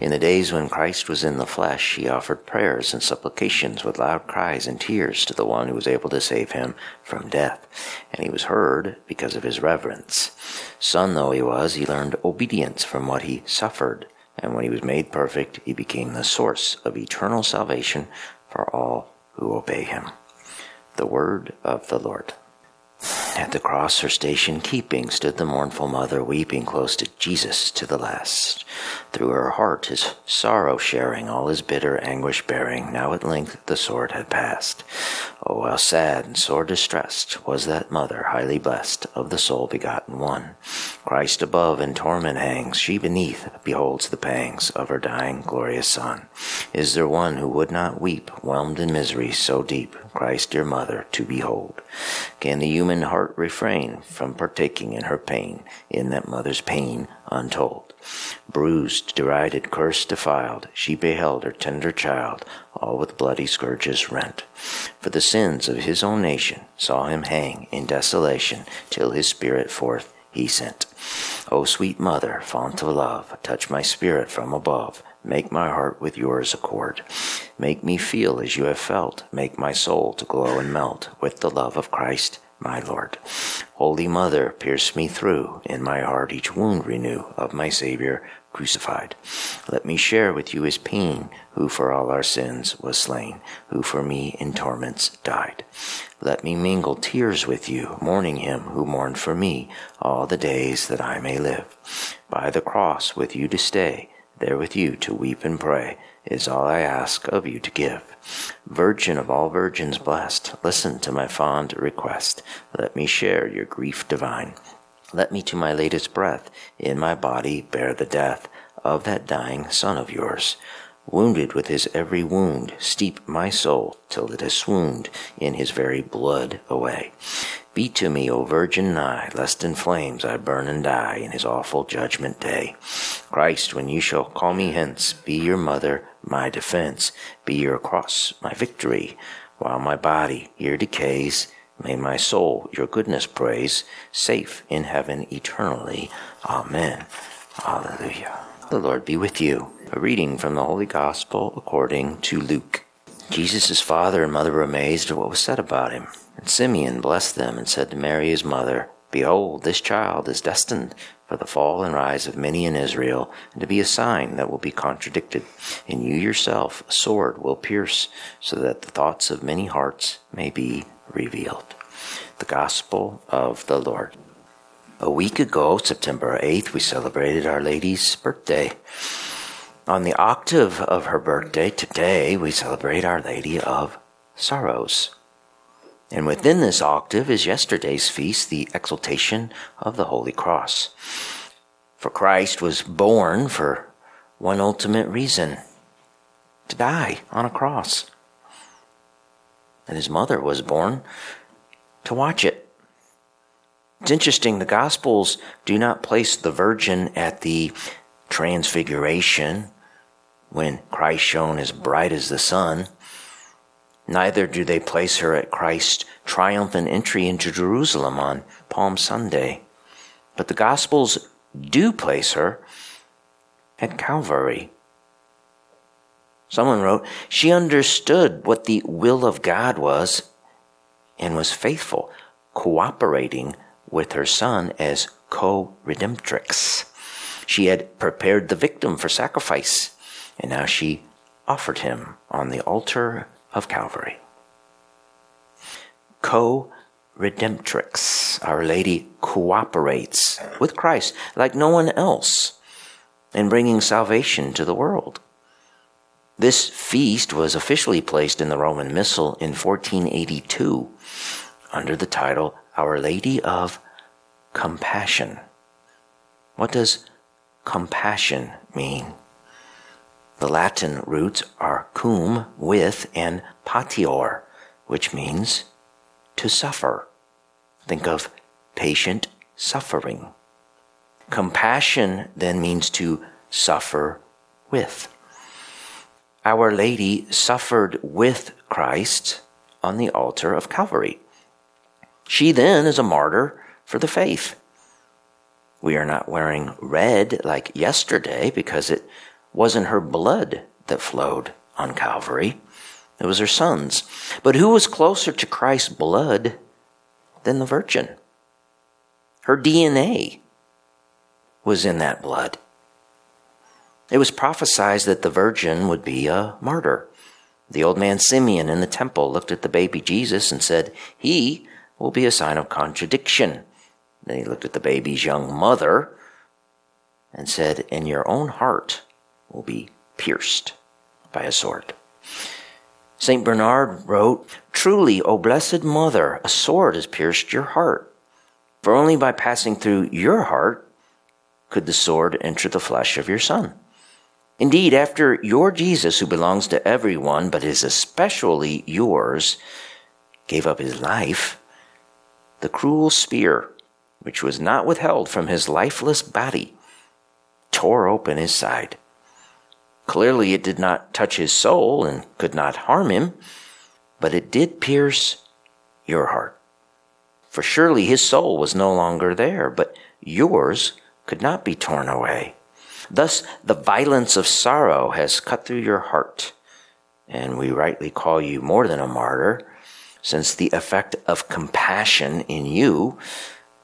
In the days when Christ was in the flesh, he offered prayers and supplications with loud cries and tears to the one who was able to save him from death. And he was heard because of his reverence. Son though he was, he learned obedience from what he suffered. And when he was made perfect, he became the source of eternal salvation for all who obey him. The word of the Lord. At the cross, her station keeping, stood the mournful mother, weeping close to Jesus to the last. Through her heart, his sorrow sharing, all his bitter anguish bearing, now at length the sword had passed. Oh, how sad and sore distressed was that mother, highly blessed, of the sole begotten one. Christ above in torment hangs, she beneath beholds the pangs of her dying glorious Son. Is there one who would not weep, whelmed in misery so deep, Christ dear mother to behold? Can the human heart refrain from partaking in her pain, in that mother's pain untold? Bruised, derided, cursed, defiled, she beheld her tender child, all with bloody scourges rent. For the sins of his own nation saw him hang in desolation, till his spirit forth he sent. O sweet mother, font of love, touch my spirit from above. Make my heart with yours accord. Make me feel as you have felt. Make my soul to glow and melt with the love of Christ my Lord. Holy Mother, pierce me through, in my heart each wound renew of my Savior crucified. Let me share with you his pain, who for all our sins was slain, who for me in torments died. Let me mingle tears with you, mourning him who mourned for me all the days that I may live. By the cross with you to stay, there with you to weep and pray, is all I ask of you to give. Virgin of all virgins blessed, listen to my fond request. Let me share your grief divine. Let me to my latest breath in my body bear the death of that dying Son of yours. Wounded with his every wound, steep my soul till it has swooned in his very blood away. Be to me, O Virgin nigh, lest in flames I burn and die in his awful judgment day. Christ, when you shall call me hence, be your mother my defense, be your cross my victory. While my body here decays, may my soul your goodness praise, safe in heaven eternally. Amen. Alleluia. The Lord be with you. A reading from the Holy Gospel according to Luke. Jesus' father and mother were amazed at what was said about him. And Simeon blessed them and said to Mary his mother, Behold, this child is destined for the fall and rise of many in Israel, and to be a sign that will be contradicted. And you yourself a sword will pierce, so that the thoughts of many hearts may be revealed. The Gospel of the Lord. A week ago, September 8th, we celebrated Our Lady's birthday. On the octave of her birthday, today, we celebrate Our Lady of Sorrows. And within this octave is yesterday's feast, the exaltation of the Holy Cross. For Christ was born for one ultimate reason to die on a cross. And his mother was born to watch it. It's interesting, the Gospels do not place the Virgin at the Transfiguration when Christ shone as bright as the sun. Neither do they place her at Christ's triumphant entry into Jerusalem on Palm Sunday. But the Gospels do place her at Calvary. Someone wrote, She understood what the will of God was and was faithful, cooperating with her son as co redemptrix. She had prepared the victim for sacrifice, and now she offered him on the altar of Calvary. Co redemptrix, Our Lady cooperates with Christ like no one else in bringing salvation to the world. This feast was officially placed in the Roman Missal in 1482 under the title Our Lady of Compassion. What does compassion mean? The Latin roots are cum, with, and patior, which means to suffer. Think of patient suffering. Compassion then means to suffer with. Our Lady suffered with Christ on the altar of Calvary. She then is a martyr for the faith. We are not wearing red like yesterday because it wasn't her blood that flowed on Calvary. It was her son's. But who was closer to Christ's blood than the Virgin? Her DNA was in that blood. It was prophesied that the Virgin would be a martyr. The old man Simeon in the temple looked at the baby Jesus and said, He will be a sign of contradiction. Then he looked at the baby's young mother and said, In your own heart will be pierced by a sword. St. Bernard wrote, Truly, O blessed mother, a sword has pierced your heart. For only by passing through your heart could the sword enter the flesh of your son. Indeed, after your Jesus, who belongs to everyone but is especially yours, gave up his life, the cruel spear, which was not withheld from his lifeless body, tore open his side. Clearly, it did not touch his soul and could not harm him, but it did pierce your heart. For surely his soul was no longer there, but yours could not be torn away. Thus, the violence of sorrow has cut through your heart, and we rightly call you more than a martyr, since the effect of compassion in you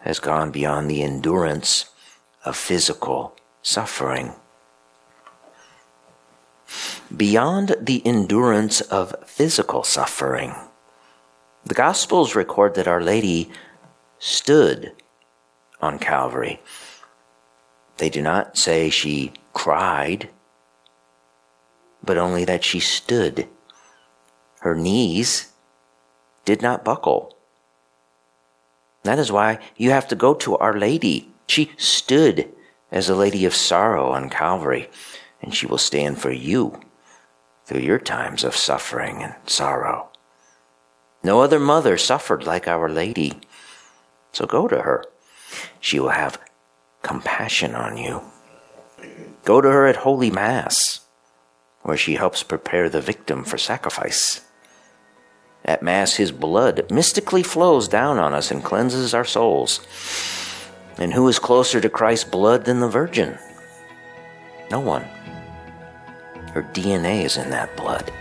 has gone beyond the endurance of physical suffering beyond the endurance of physical suffering. The Gospels record that Our Lady stood on Calvary. They do not say she cried, but only that she stood. Her knees did not buckle. That is why you have to go to Our Lady. She stood as a lady of sorrow on Calvary, and she will stand for you through your times of suffering and sorrow. No other mother suffered like Our Lady. So go to her. She will have compassion on you. Go to her at Holy Mass, where she helps prepare the victim for sacrifice. At Mass, his blood mystically flows down on us and cleanses our souls. And who is closer to Christ's blood than the Virgin? No one. Her DNA is in that blood.